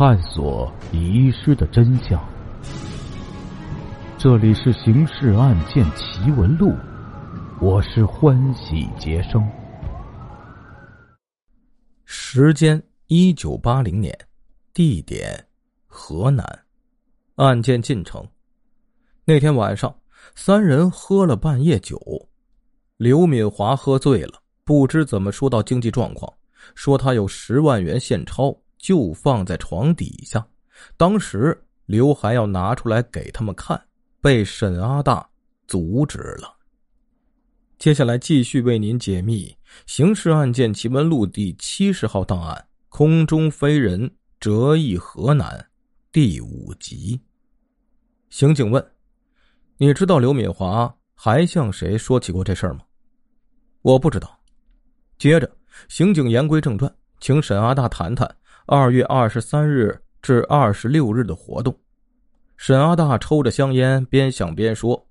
探索遗失的真相。这里是《刑事案件奇闻录》，我是欢喜杰生。时间：一九八零年，地点：河南。案件进程：那天晚上，三人喝了半夜酒，刘敏华喝醉了，不知怎么说到经济状况，说他有十万元现钞，就放在床底下。当时刘还要拿出来给他们看。被沈阿大阻止了。接下来继续为您解密《刑事案件奇闻录》第七十号档案《空中飞人折翼河南》第五集。刑警问：“你知道刘敏华还向谁说起过这事儿吗？”我不知道。接着，刑警言归正传，请沈阿大谈谈二月二十三日至二十六日的活动。沈阿大抽着香烟，边想边说：“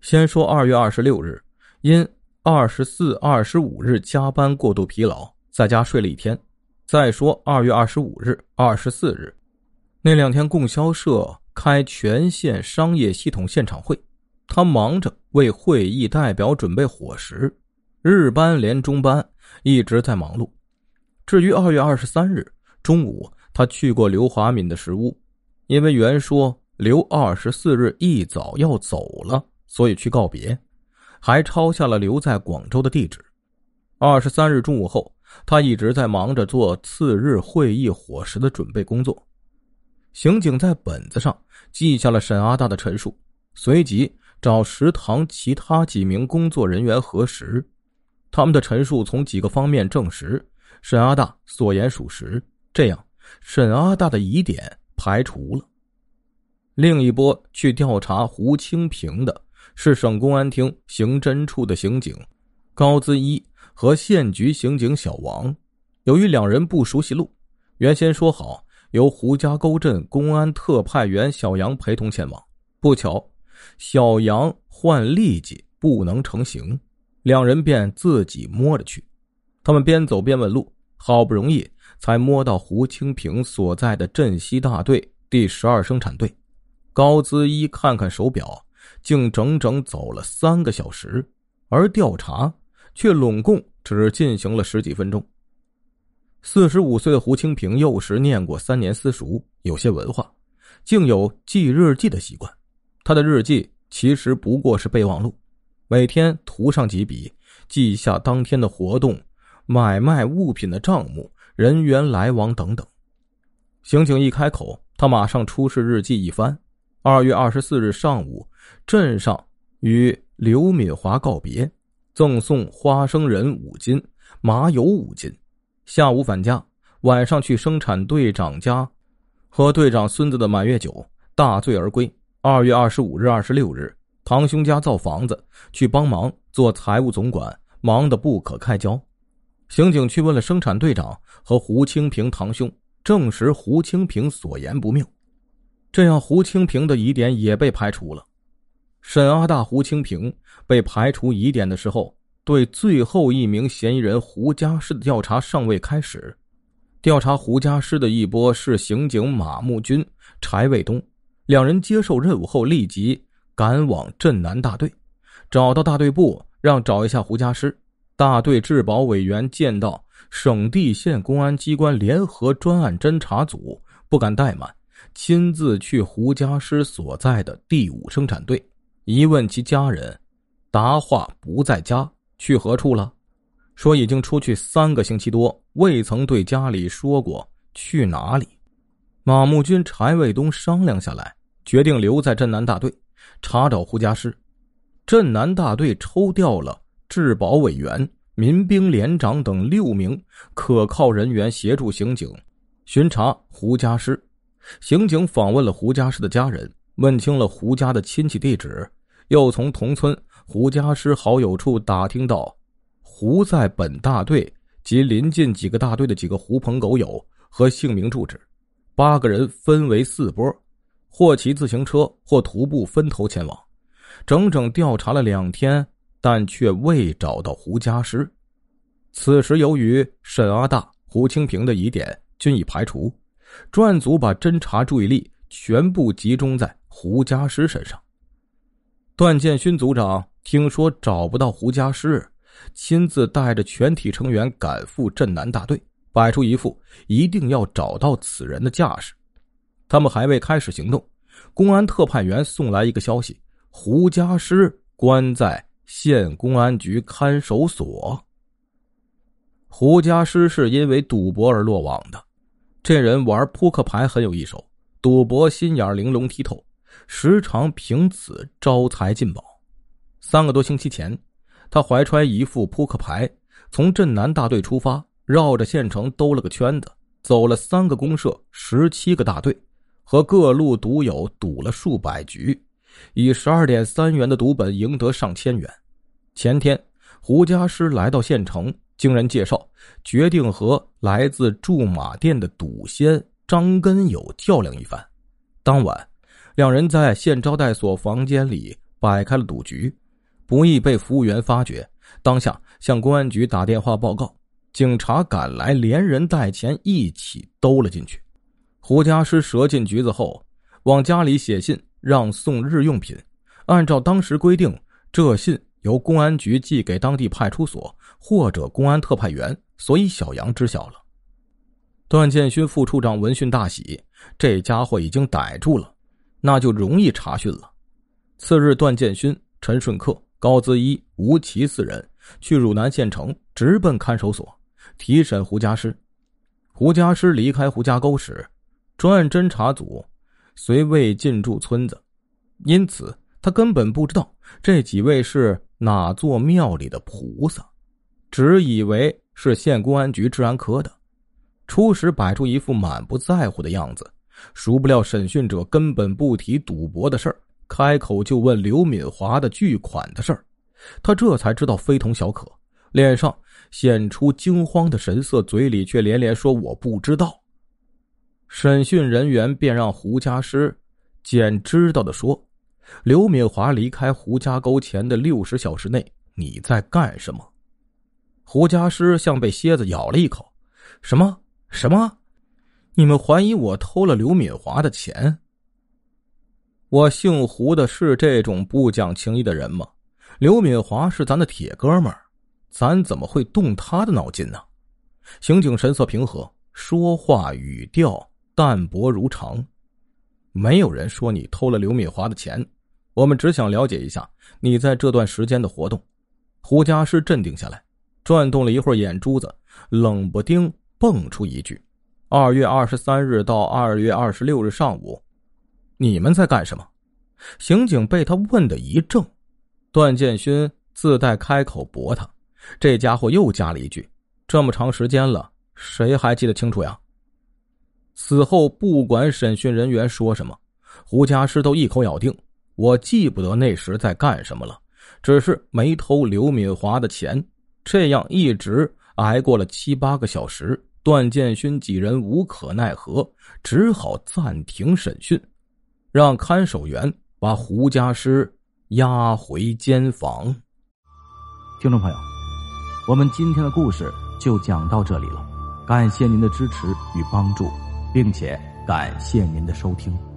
先说二月二十六日，因二十四、二十五日加班过度疲劳，在家睡了一天。再说二月二十五日、二十四日，那两天供销社开全县商业系统现场会，他忙着为会议代表准备伙食，日班连中班一直在忙碌。至于二月二十三日中午，他去过刘华敏的食屋，因为原说。”刘二十四日一早要走了，所以去告别，还抄下了留在广州的地址。二十三日中午后，他一直在忙着做次日会议伙食的准备工作。刑警在本子上记下了沈阿大的陈述，随即找食堂其他几名工作人员核实，他们的陈述从几个方面证实沈阿大所言属实，这样沈阿大的疑点排除了。另一波去调查胡清平的是省公安厅刑侦处的刑警高资一和县局刑警小王。由于两人不熟悉路，原先说好由胡家沟镇公安特派员小杨陪同前往。不巧，小杨患痢疾不能成行，两人便自己摸着去。他们边走边问路，好不容易才摸到胡清平所在的镇西大队第十二生产队。高资一看看手表，竟整整走了三个小时，而调查却拢共只进行了十几分钟。四十五岁的胡清平幼时念过三年私塾，有些文化，竟有记日记的习惯。他的日记其实不过是备忘录，每天涂上几笔，记下当天的活动、买卖物品的账目、人员来往等等。刑警一开口，他马上出示日记一翻。二月二十四日上午，镇上与刘敏华告别，赠送花生仁五斤、麻油五斤。下午返家，晚上去生产队长家，喝队长孙子的满月酒，大醉而归。二月二十五日、二十六日，堂兄家造房子，去帮忙做财务总管，忙得不可开交。刑警去问了生产队长和胡清平堂兄，证实胡清平所言不谬。这样，胡清平的疑点也被排除了。沈阿大、胡清平被排除疑点的时候，对最后一名嫌疑人胡家师的调查尚未开始。调查胡家师的一波是刑警马木军、柴卫东，两人接受任务后立即赶往镇南大队，找到大队部，让找一下胡家师。大队治保委员见到省地县公安机关联合专案侦查组，不敢怠慢。亲自去胡家师所在的第五生产队，一问其家人，答话不在家，去何处了？说已经出去三个星期多，未曾对家里说过去哪里。马木军、柴卫东商量下来，决定留在镇南大队查找胡家师。镇南大队抽调了治保委员、民兵连长等六名可靠人员协助刑警巡查胡家师。刑警访问了胡家师的家人，问清了胡家的亲戚地址，又从同村胡家师好友处打听到，胡在本大队及临近几个大队的几个狐朋狗友和姓名住址。八个人分为四波，或骑自行车，或徒步分头前往。整整调查了两天，但却未找到胡家师。此时，由于沈阿大、胡清平的疑点均已排除。专案组把侦查注意力全部集中在胡家师身上。段建勋组长听说找不到胡家师，亲自带着全体成员赶赴镇南大队，摆出一副一定要找到此人的架势。他们还未开始行动，公安特派员送来一个消息：胡家师关在县公安局看守所。胡家师是因为赌博而落网的。这人玩扑克牌很有一手，赌博心眼玲珑剔透，时常凭此招财进宝。三个多星期前，他怀揣一副扑克牌，从镇南大队出发，绕着县城兜了个圈子，走了三个公社、十七个大队，和各路赌友赌了数百局，以十二点三元的赌本赢得上千元。前天，胡家师来到县城。经人介绍，决定和来自驻马店的赌仙张根友较量一番。当晚，两人在县招待所房间里摆开了赌局，不易被服务员发觉。当下向公安局打电话报告，警察赶来，连人带钱一起兜了进去。胡家师折进局子后，往家里写信让送日用品，按照当时规定，这信由公安局寄给当地派出所。或者公安特派员，所以小杨知晓了。段建勋副处长闻讯大喜，这家伙已经逮住了，那就容易查讯了。次日，段建勋、陈顺克、高子一、吴奇四人去汝南县城，直奔看守所提审胡家师。胡家师离开胡家沟时，专案侦查组虽未进驻村子，因此他根本不知道这几位是哪座庙里的菩萨。只以为是县公安局治安科的，初时摆出一副满不在乎的样子，孰不料审讯者根本不提赌博的事儿，开口就问刘敏华的巨款的事儿，他这才知道非同小可，脸上显出惊慌的神色，嘴里却连连说我不知道。审讯人员便让胡家师简知道的说：“刘敏华离开胡家沟前的六十小时内，你在干什么？”胡家师像被蝎子咬了一口，什么什么？你们怀疑我偷了刘敏华的钱？我姓胡的是这种不讲情义的人吗？刘敏华是咱的铁哥们儿，咱怎么会动他的脑筋呢？刑警神色平和，说话语调淡泊如常。没有人说你偷了刘敏华的钱，我们只想了解一下你在这段时间的活动。胡家师镇定下来。转动了一会儿眼珠子，冷不丁蹦出一句：“二月二十三日到二月二十六日上午，你们在干什么？”刑警被他问的一怔。段建勋自带开口驳他，这家伙又加了一句：“这么长时间了，谁还记得清楚呀？”此后不管审讯人员说什么，胡家师都一口咬定：“我记不得那时在干什么了，只是没偷刘敏华的钱。”这样一直挨过了七八个小时，段建勋几人无可奈何，只好暂停审讯，让看守员把胡家师押回监房。听众朋友，我们今天的故事就讲到这里了，感谢您的支持与帮助，并且感谢您的收听。